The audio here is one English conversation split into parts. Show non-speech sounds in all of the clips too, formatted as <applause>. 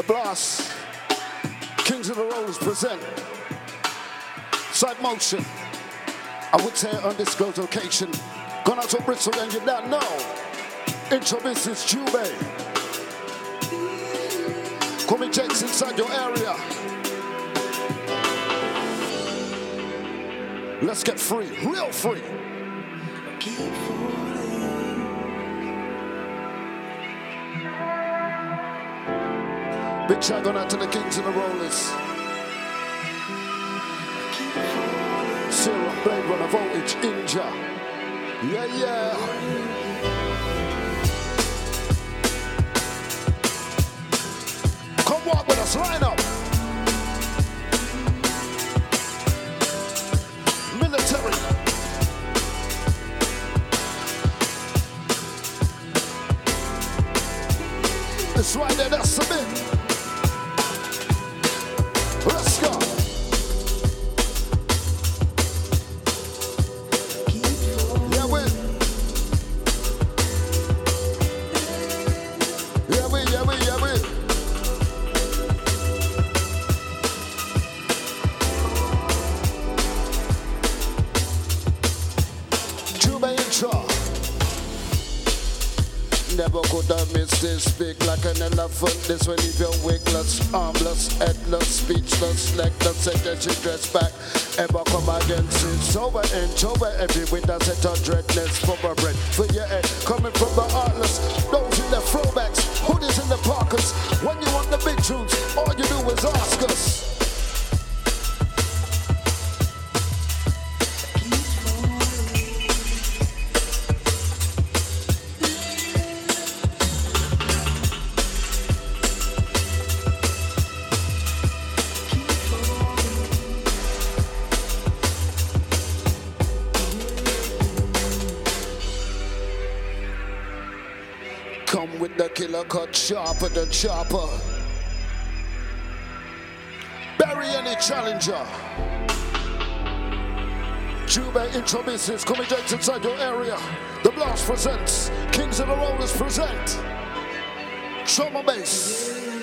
The Blast. Kings of the Rollers present. Side motion. I would say undisclosed location. Gone out to Bristol and you don't know. Intro business, Jubei. Coming Jakes inside your area. Let's get free, real free. Big shout going out to the Kings and the Rollers. Serum, Bladerunner, Voltage, Inja. Yeah, yeah. Come walk with us, line up. Military. It's right there, that's a bit. This will leave you wigless, armless, headless, speechless, legless. Say that you dress back. Ever come against it? Over and over every window set on dreadness. For sharper than sharper. Bury any challenger. Jubei intro business coming inside your area. The Blast presents Kings of the Rollers present Trauma Bass.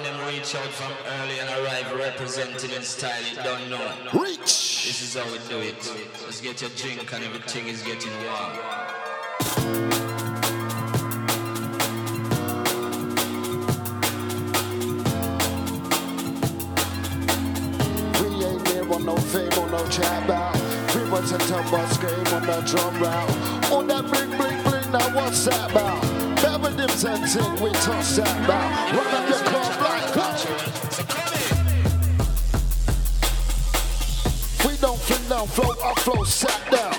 Women, them reach out from early and arrive representing in style. It don't know. Reach. This is how we do it. Let's get your drink and everything is getting warm. We ain't here on no fame or no chat bout. We represent a bus game on the drum round. On that bling bling bling, now what's that about? And we toss that up your? We don't fling down, flow up, flow sat down.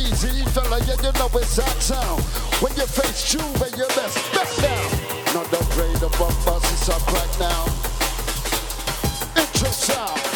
Easy fella, yeah, you know it's that sound. When you face Jubei, you best back down. Not the grade above us, it's a crack now. Intro sound.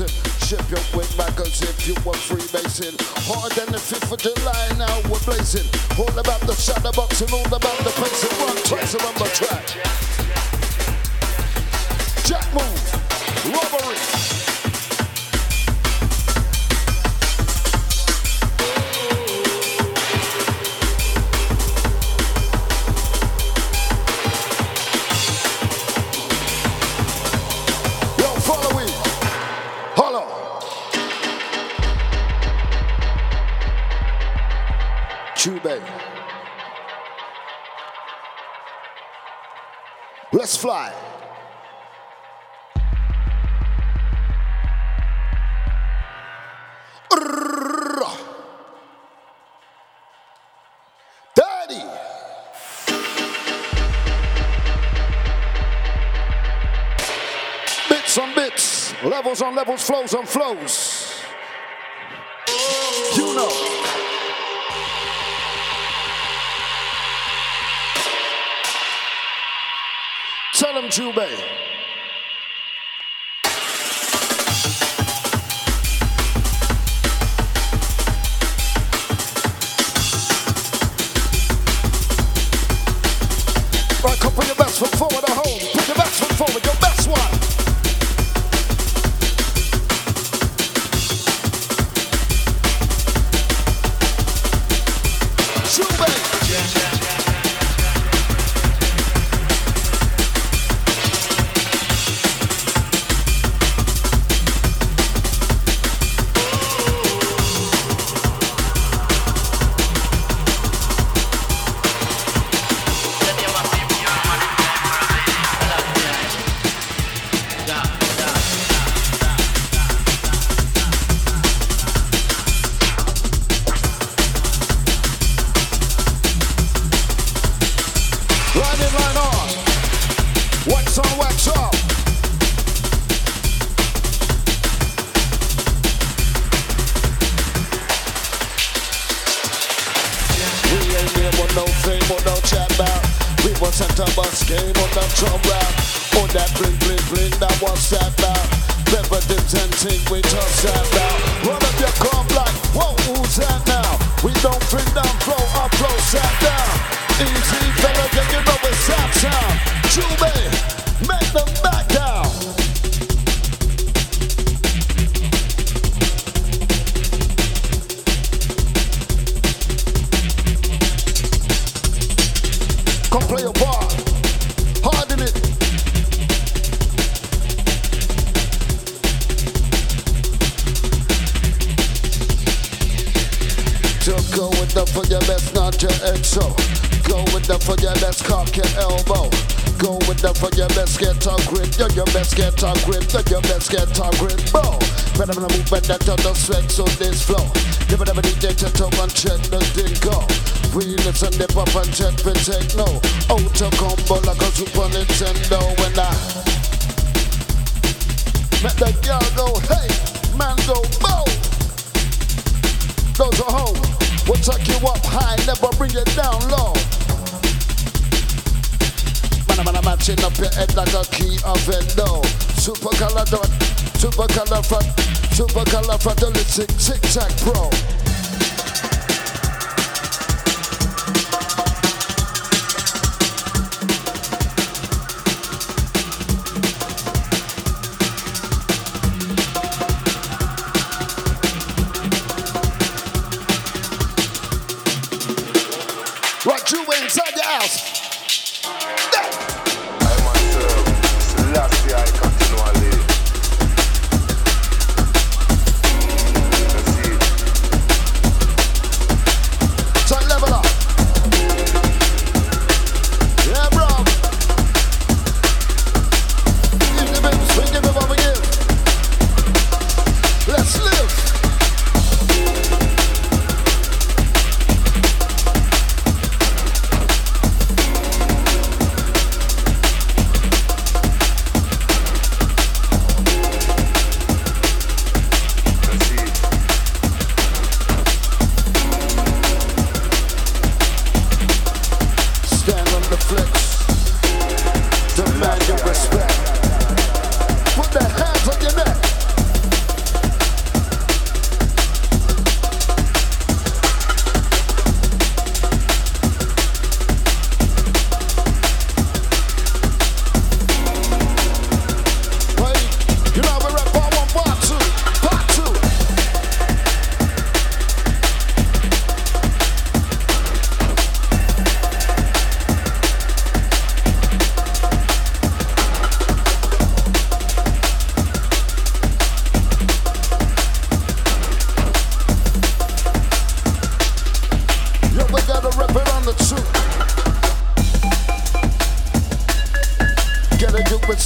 Amazing. Ship your wing back as if you were freebasing. Harder than the 5th of July, now we're blazing. All about the shadow box and all about the pace and run twice around the track. Jack move, robbery. Fly. Bits on bits, levels on levels, flows on flows. You know. Tell of it avendo Super color dot, super color front, super color front, the chick, chick, tac, bro.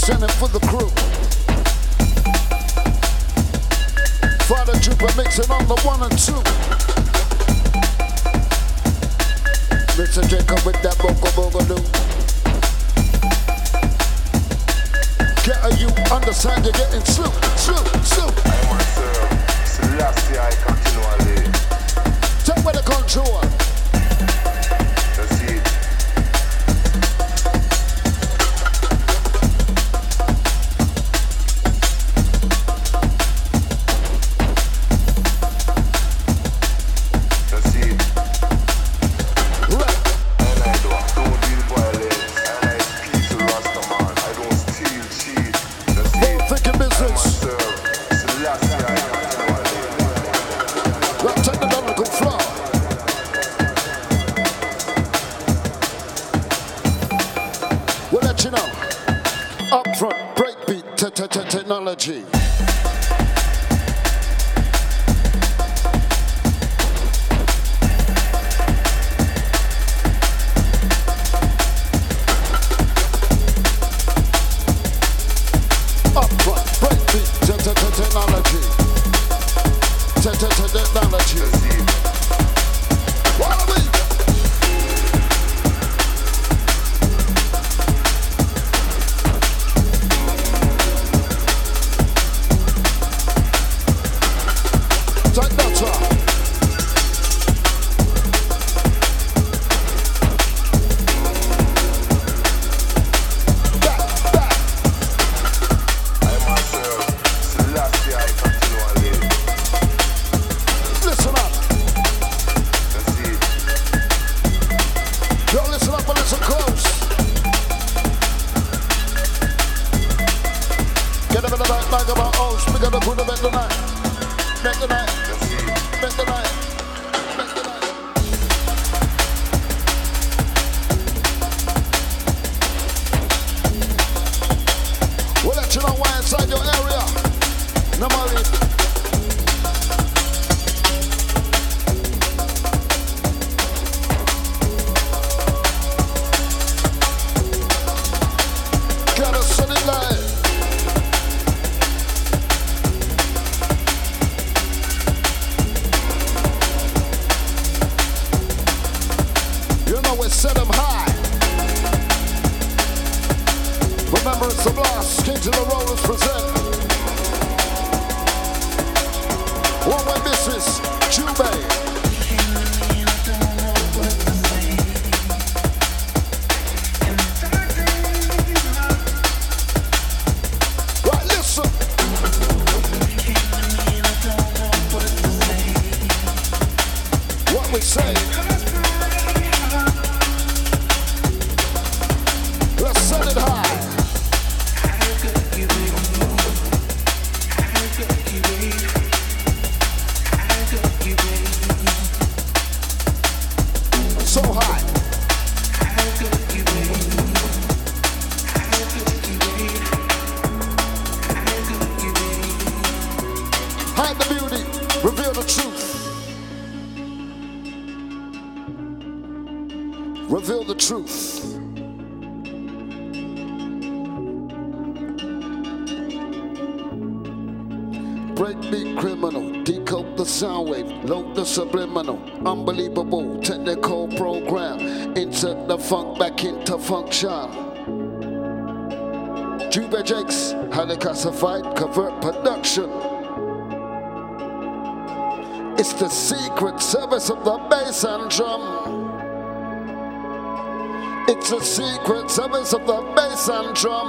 representing for the crew. Father Jupiter mixing on the one and two. Mr. Jacob with that vocal boogaloo. Get a you understand you're getting slew, slew. The beauty reveal the truth. Reveal the truth. Breakbeat criminal, decode the sound wave, load the subliminal, unbelievable technical program. Insert the funk back into function. Jubei Jakes, highly classified, covert production. It's the secret service of the bass and drum. It's the secret service of the bass and drum.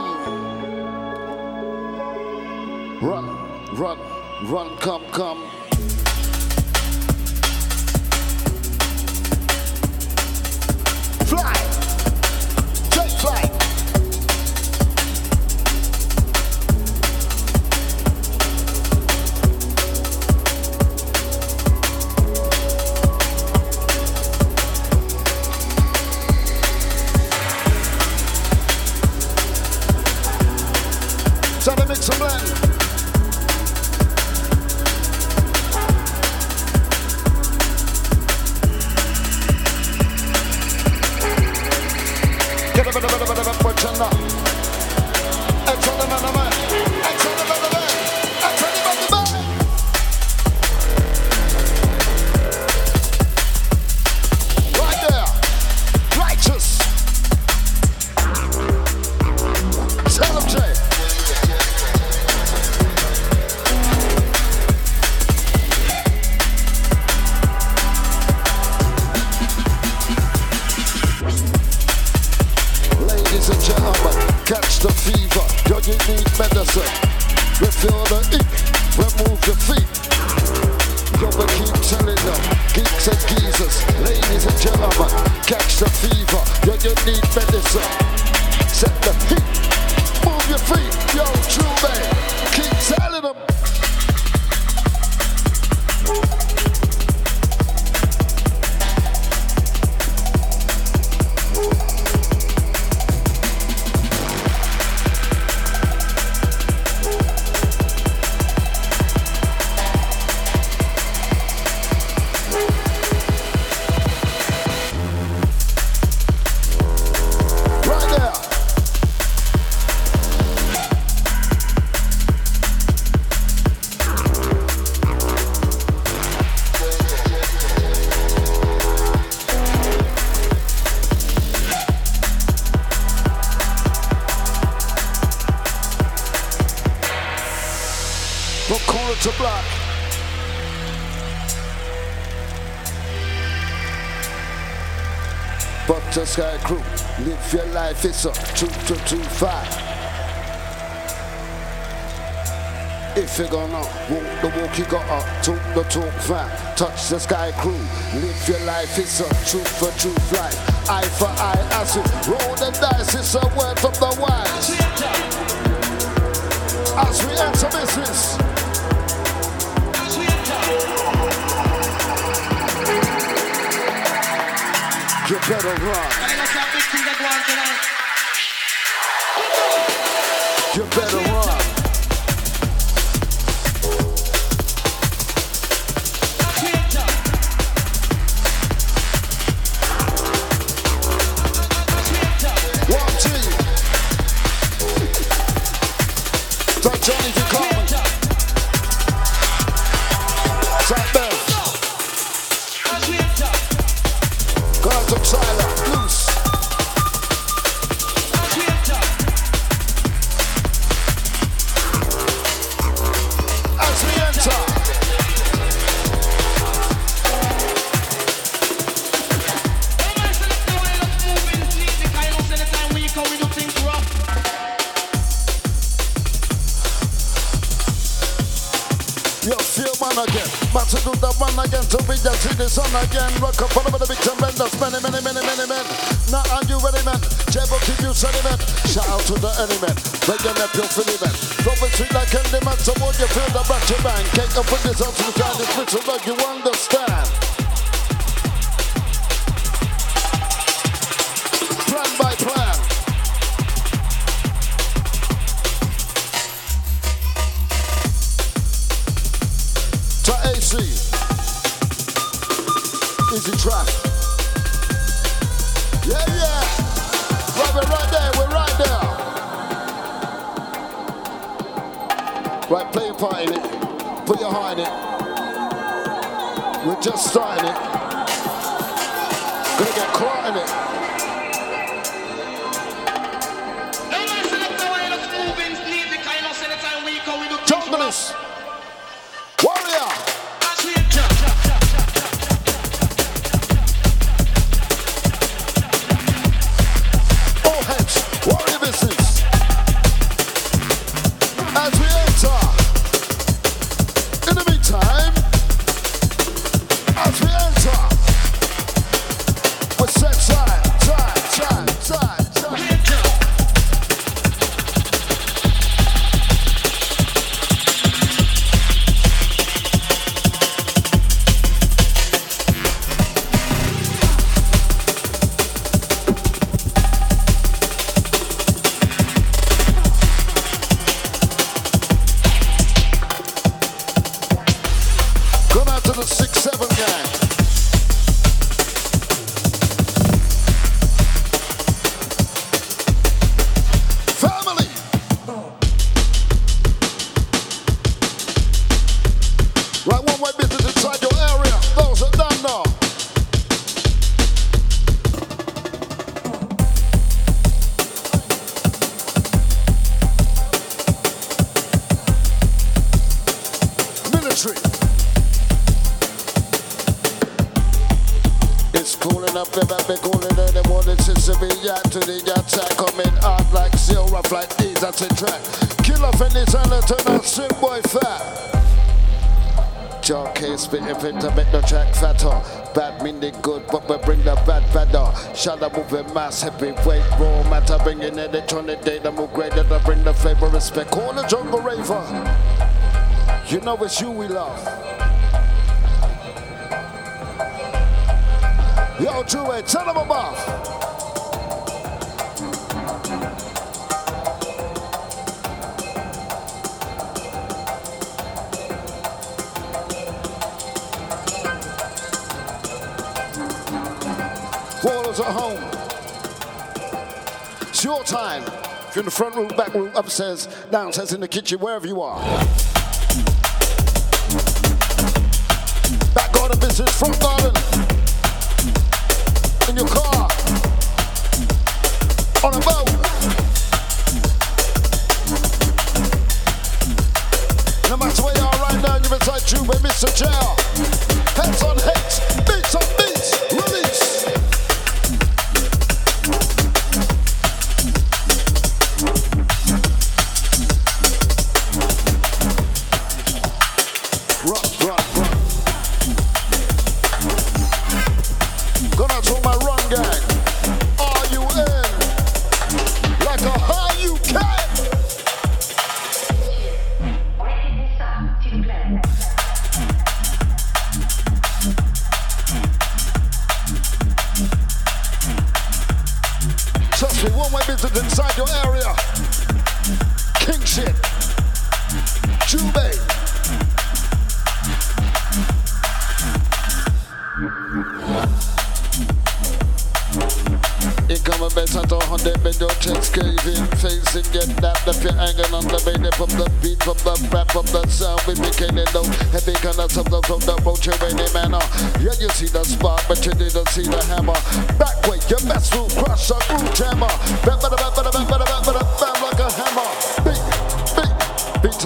Run, run, run, come, come. medicine. We feel the fists up, two, two, two, five. If you're gonna walk the walk, you gotta talk the talk, fine. Touch the sky crew, live your life, it's a truth for truth life. Eye for eye, acid, roll the dice, it's a word from the wise. As we enter business. You better run. You better mass, heavyweight, raw matter. Bringing electronic data, more greater to bring the flavor, respect. Call the jungle raver. You know it's you we love. Yo, Drew, tell them above. Your time. If you're in the front room, back room, upstairs, downstairs, in the kitchen, wherever you are. Back garden business, front garden. In your car.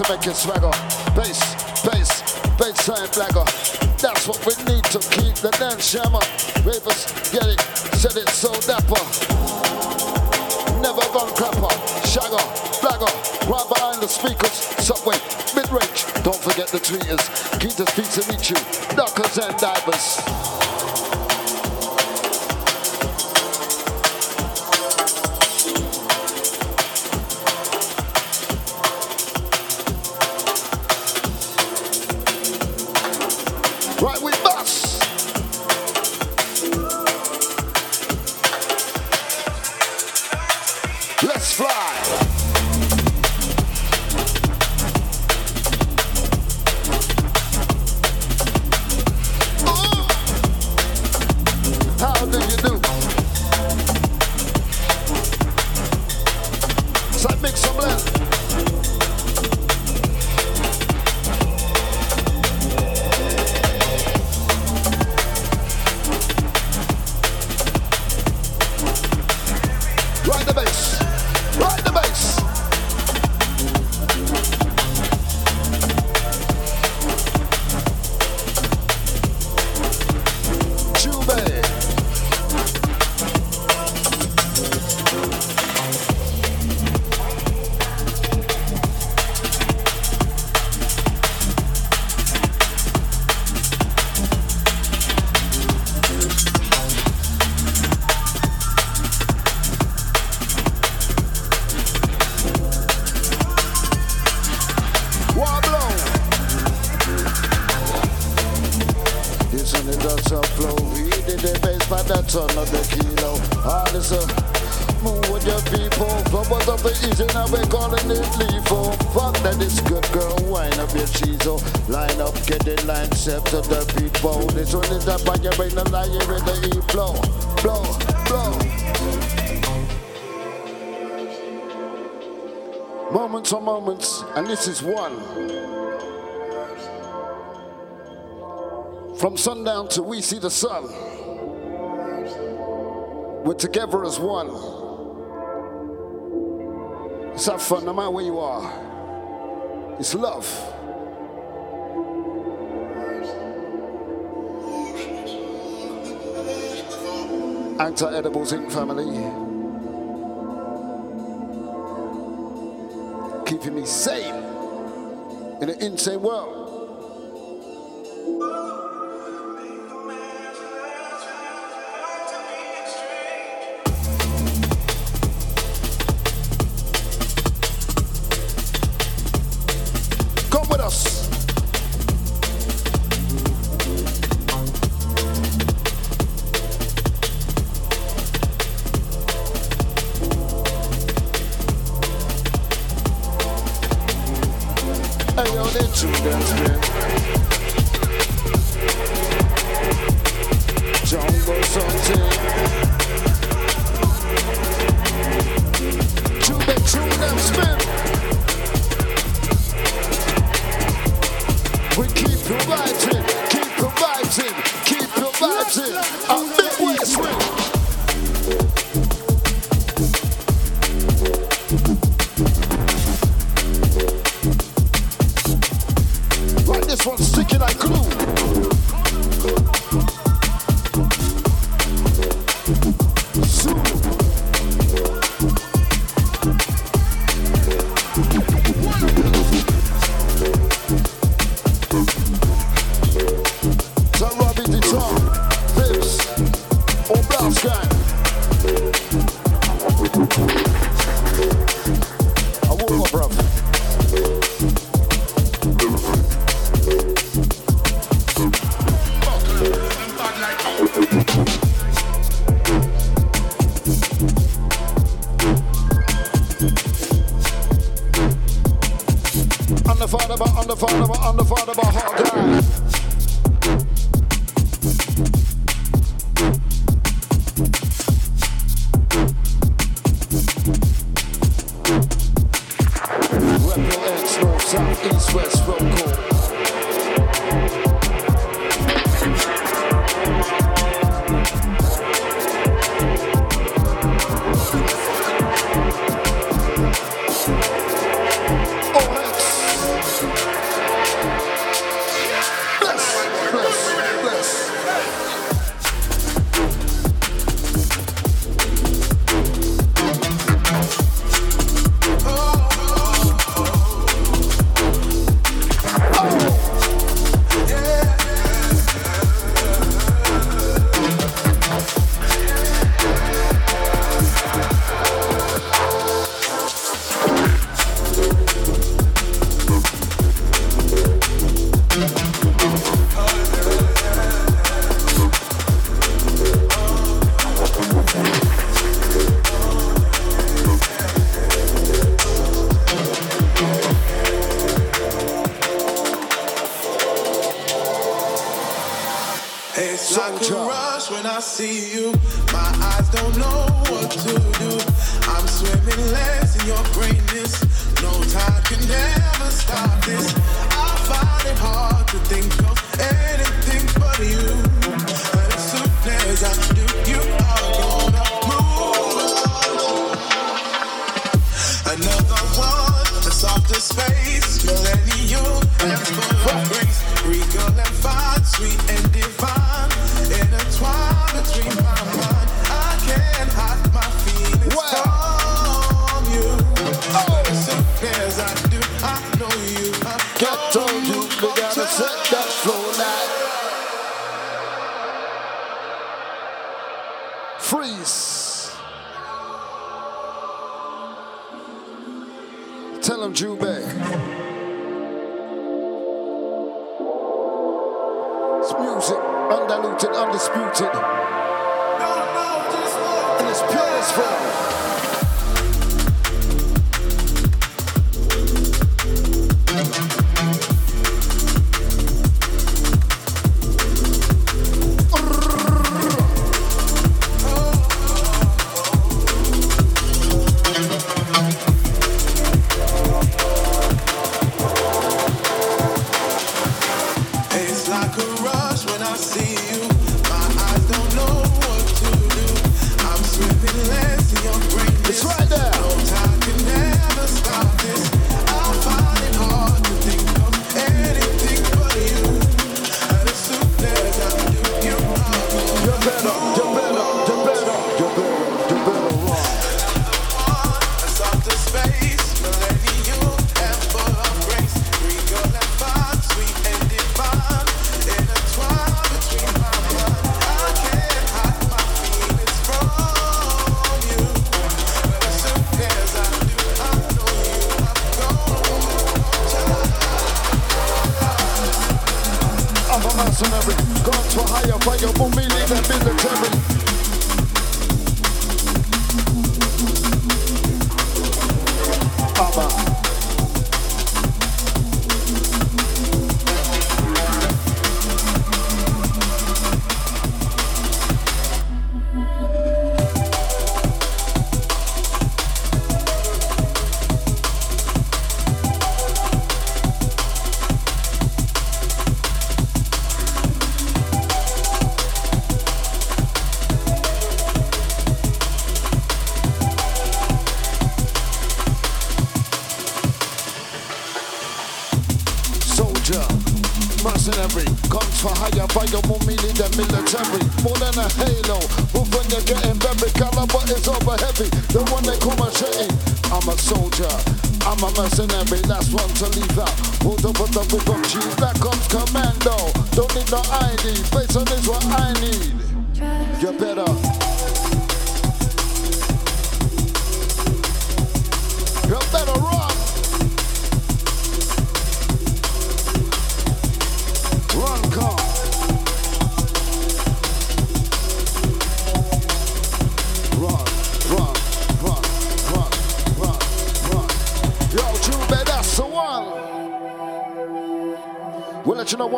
Jamaican swagger. Bass, bass, baseline blagger. That's what we need to keep the dance shammer. Ravers, get it, set it so dapper. Never gone crapper, shagger, blagger. Right behind the speakers, subway, mid-range. Don't forget the tweeters, keep the feet to meet you, duckers and divers. the bass by the ton of the kilo. Ah, uh, a Move with your people. From Flowers of the east and now we're calling it lethal. Fuck that is good girl. Wind up your cheese. Oh. Line up, get the line, step to the people. This one is the fire, rain the lion with the e-flow, blow, blow. Moments are moments, and this is one. From sundown till we see the sun we're together as one. Let's have fun no matter where you are. It's love. Anti Edibles Inc. family. Keeping me sane in an insane world. Right,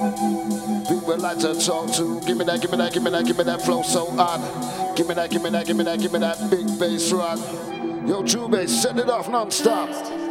like to talk to. Give me that, give me that, give me that, give me that flow so hot. Give me that, give me that, give me that, give me that big bass rock. Yo, Bass, send it off non-stop.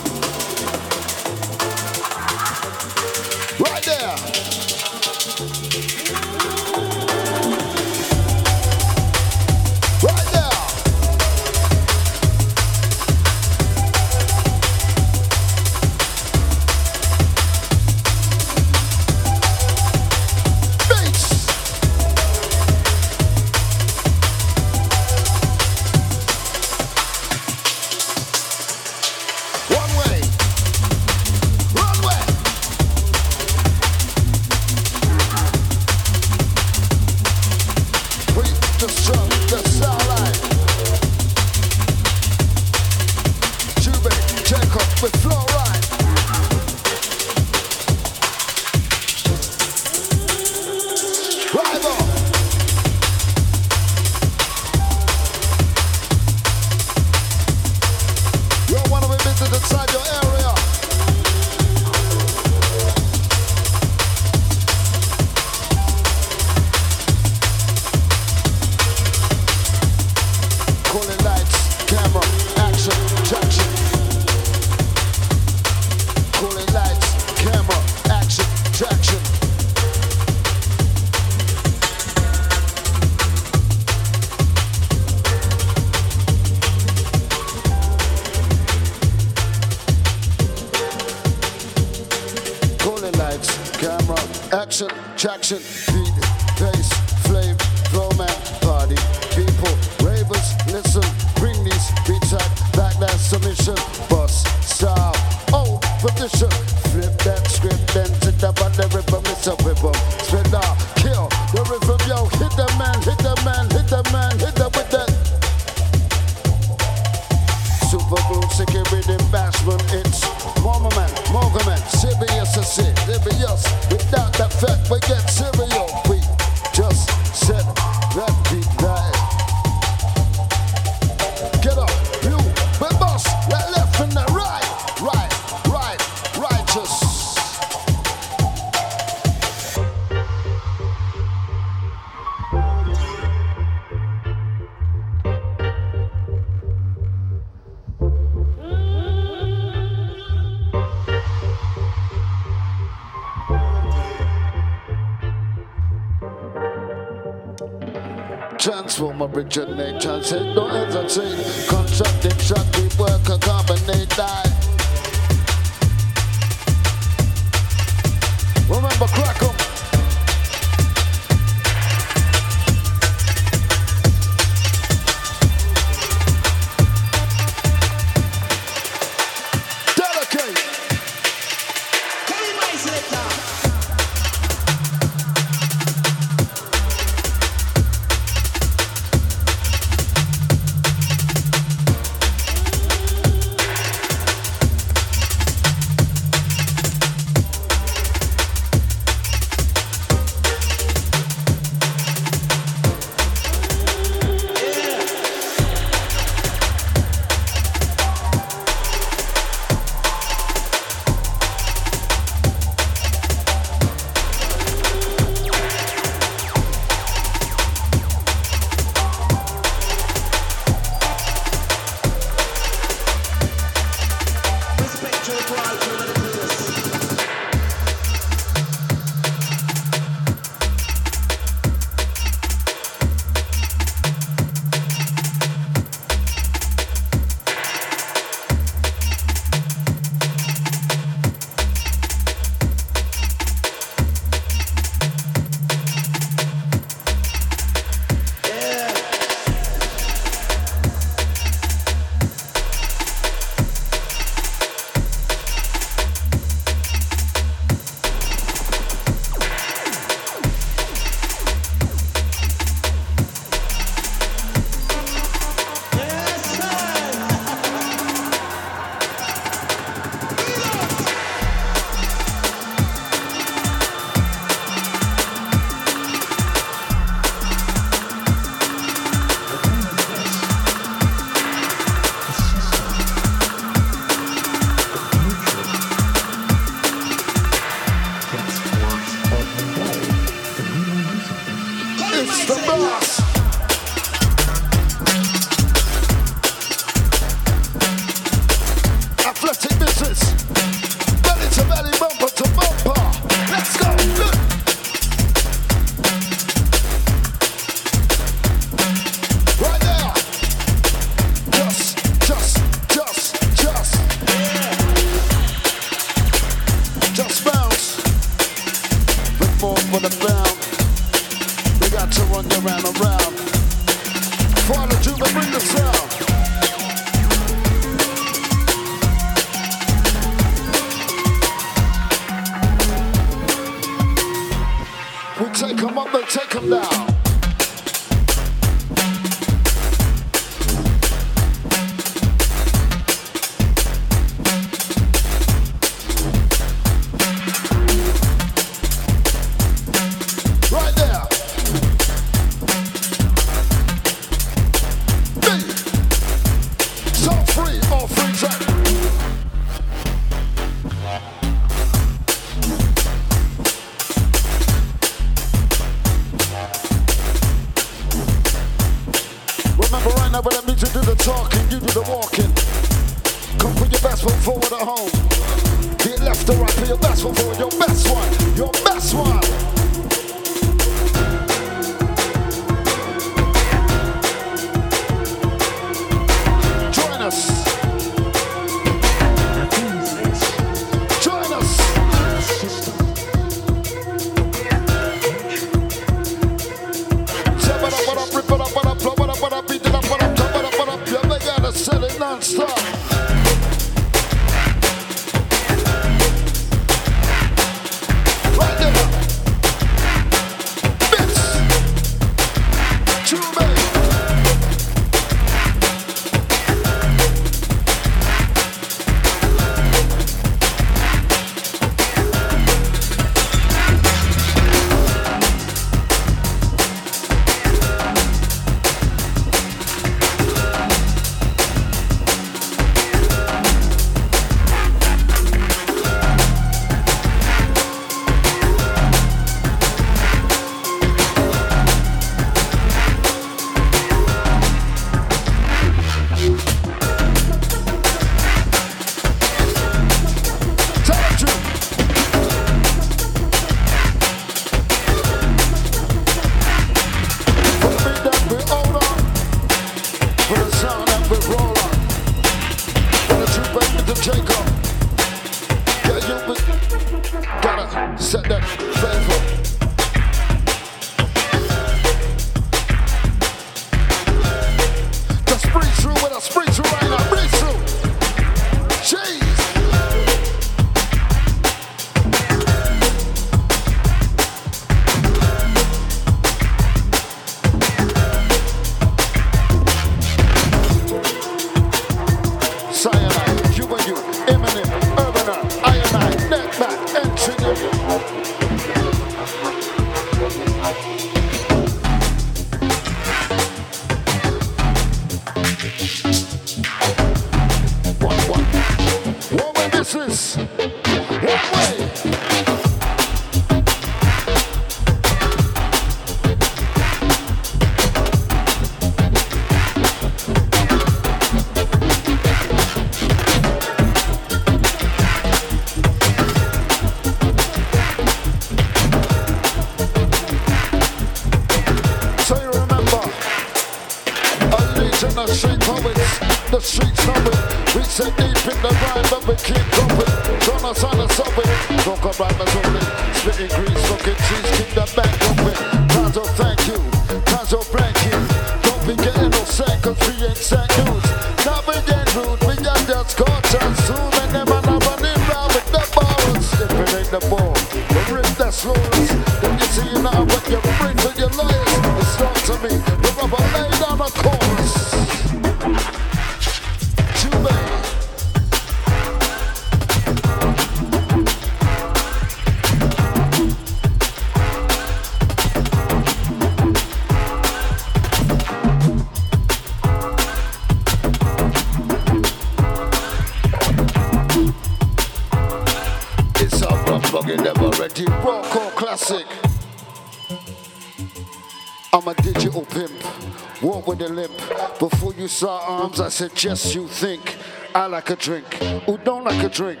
I suggest you think I like a drink. Who don't like a drink?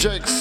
Jakes.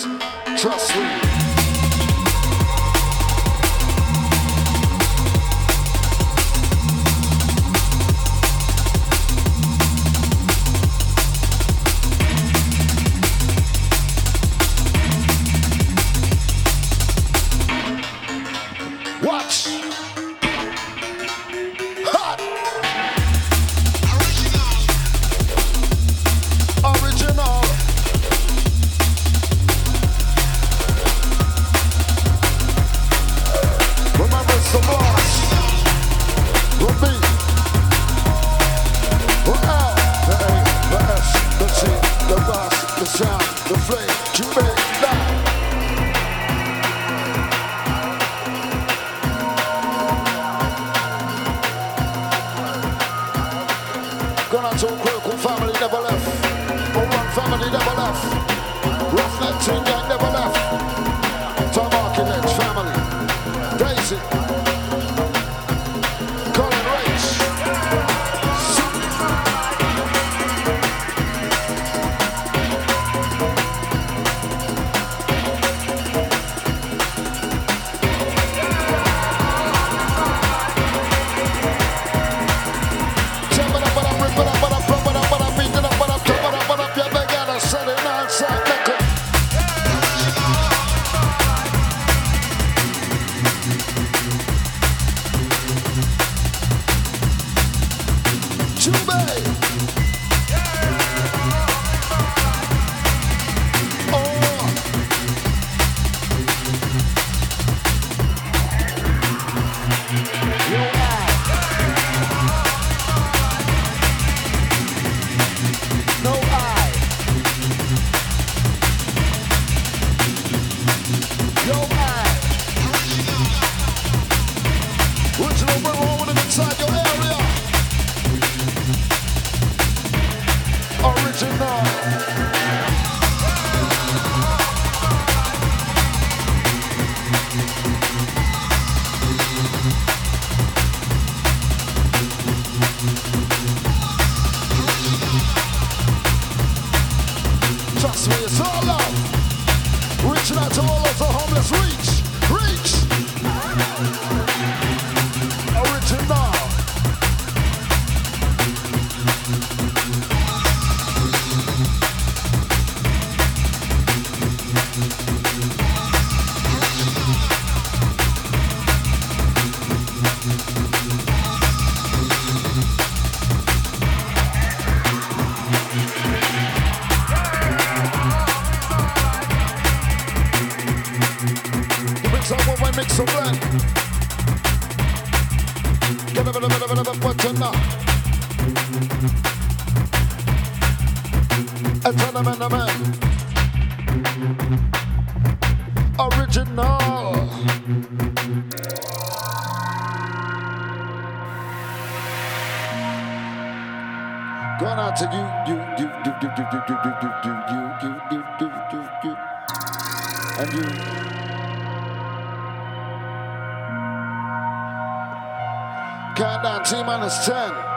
countdown, T minus 10.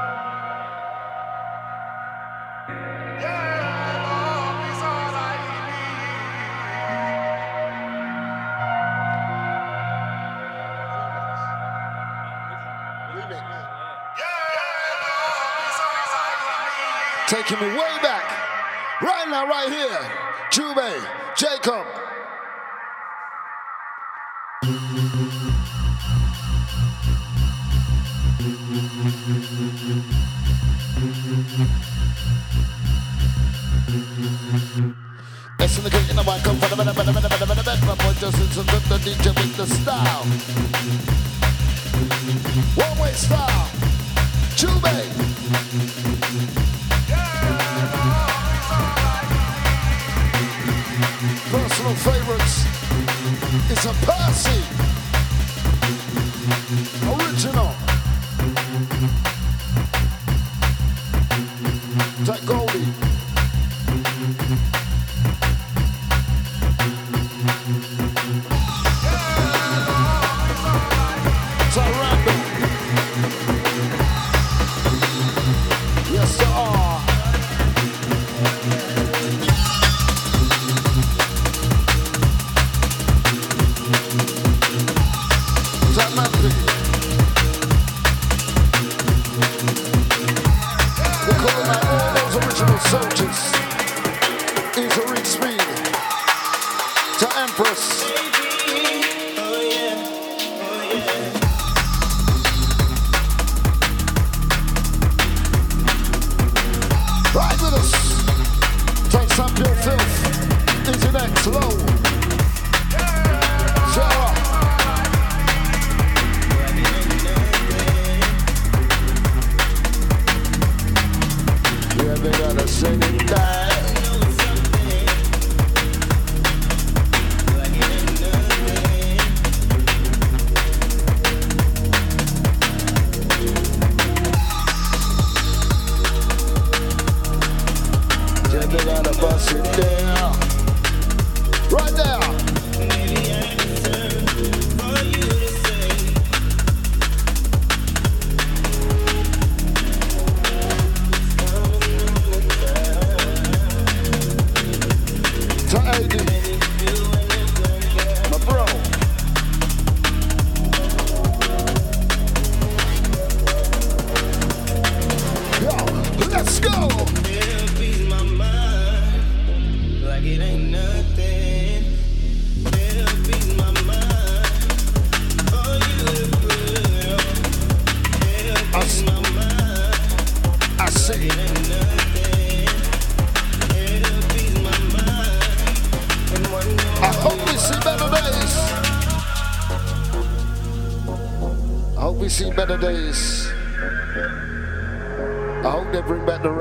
Taking me way back. Right now, right here. Jubei, Jacob. Listen to the in the mic, come for the better, better, better, better, better, better. Boy just listen the DJ with the style. One way style. Jubei. Favorites is a Percy.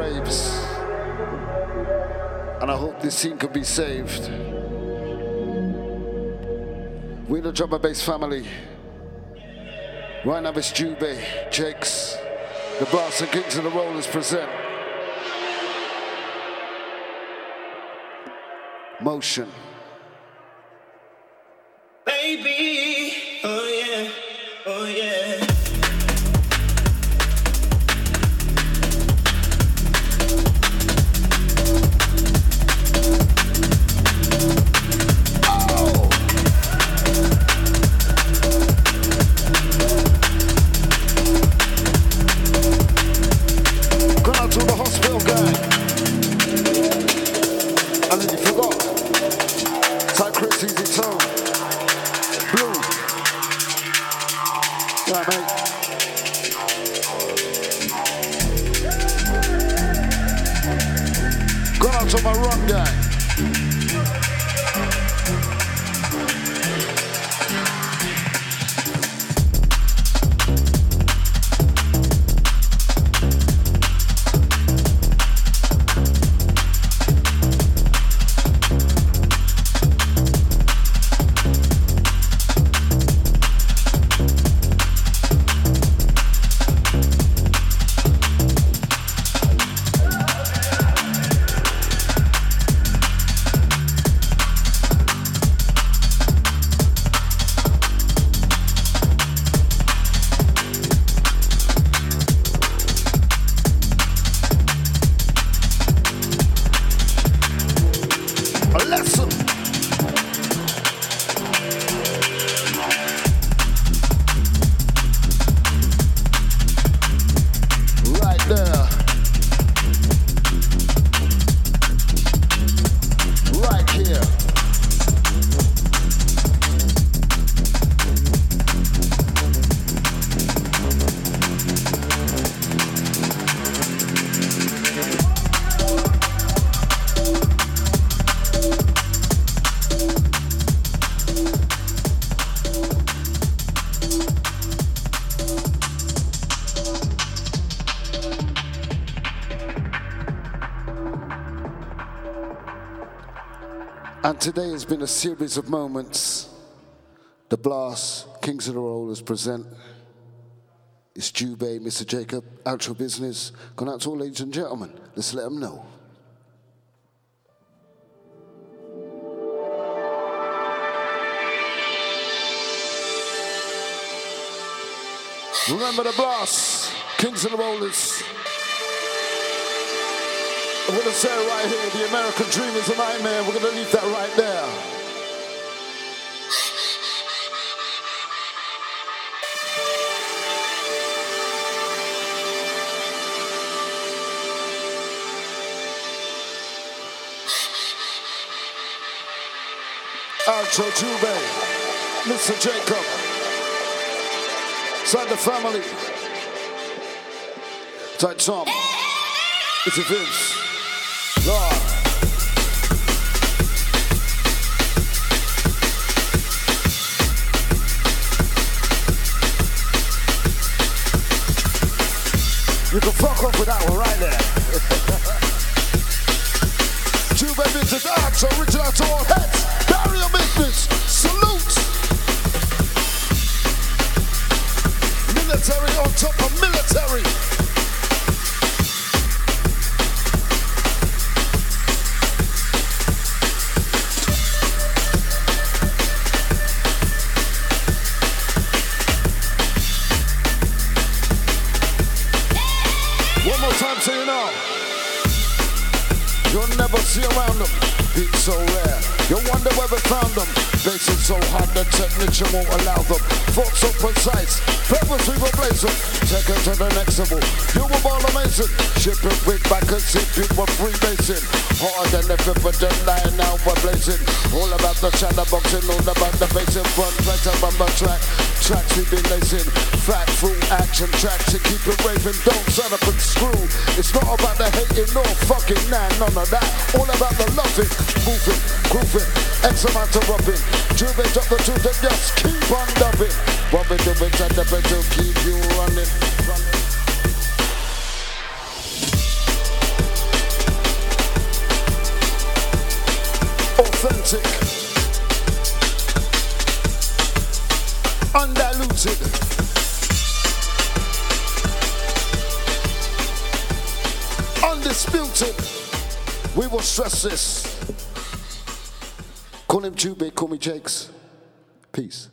Bring back the raves. And I hope this scene could be saved. We're the Drummer Bass family. Right now it's Jubei, Jakes, the Blast and Kings of the Rollers present. Motion. Baby, today has been a series of moments. The Blast, Kings of the Rollers present. It's Jubei, Mr. Jacob, outro business. Gone out to all ladies and gentlemen. Let's let them know. Remember the Blast, Kings of the Rollers. I'm going to say it right here, the American dream is a nightmare. We're going to leave that right there. Outro Jubei, Mr. Jacob, Side the family, Tight Tom, it's a Vince. You can fuck off with that one right there. <laughs> Babies to dance, original to heads. Dario business, salute. Military on top of military. See around them. Beats so rare. You wonder where we found them. Basic so hard the technician won't allow them. Thoughts so precise. purpose Purposely replace them. Take it to the next level. You were all amazing. Ship it with back and see people freebasing. Harder than ever, but then lying now we're blazing. All about the shadow boxing, all about the facing front. Right up on my track. Tracks we've been lacing, fact full action tracks to keep it raving. Don't shut up and screw. It's not about the hating nor fucking nah, none of that. All about the loving, moving, grooving, X amount of rubbing. Driven, drop the truth and just keep on loving. Rubbing, doing, trying to better keep you running. authentic. We will stress this. Call him Jubei, call me Jakes. Peace.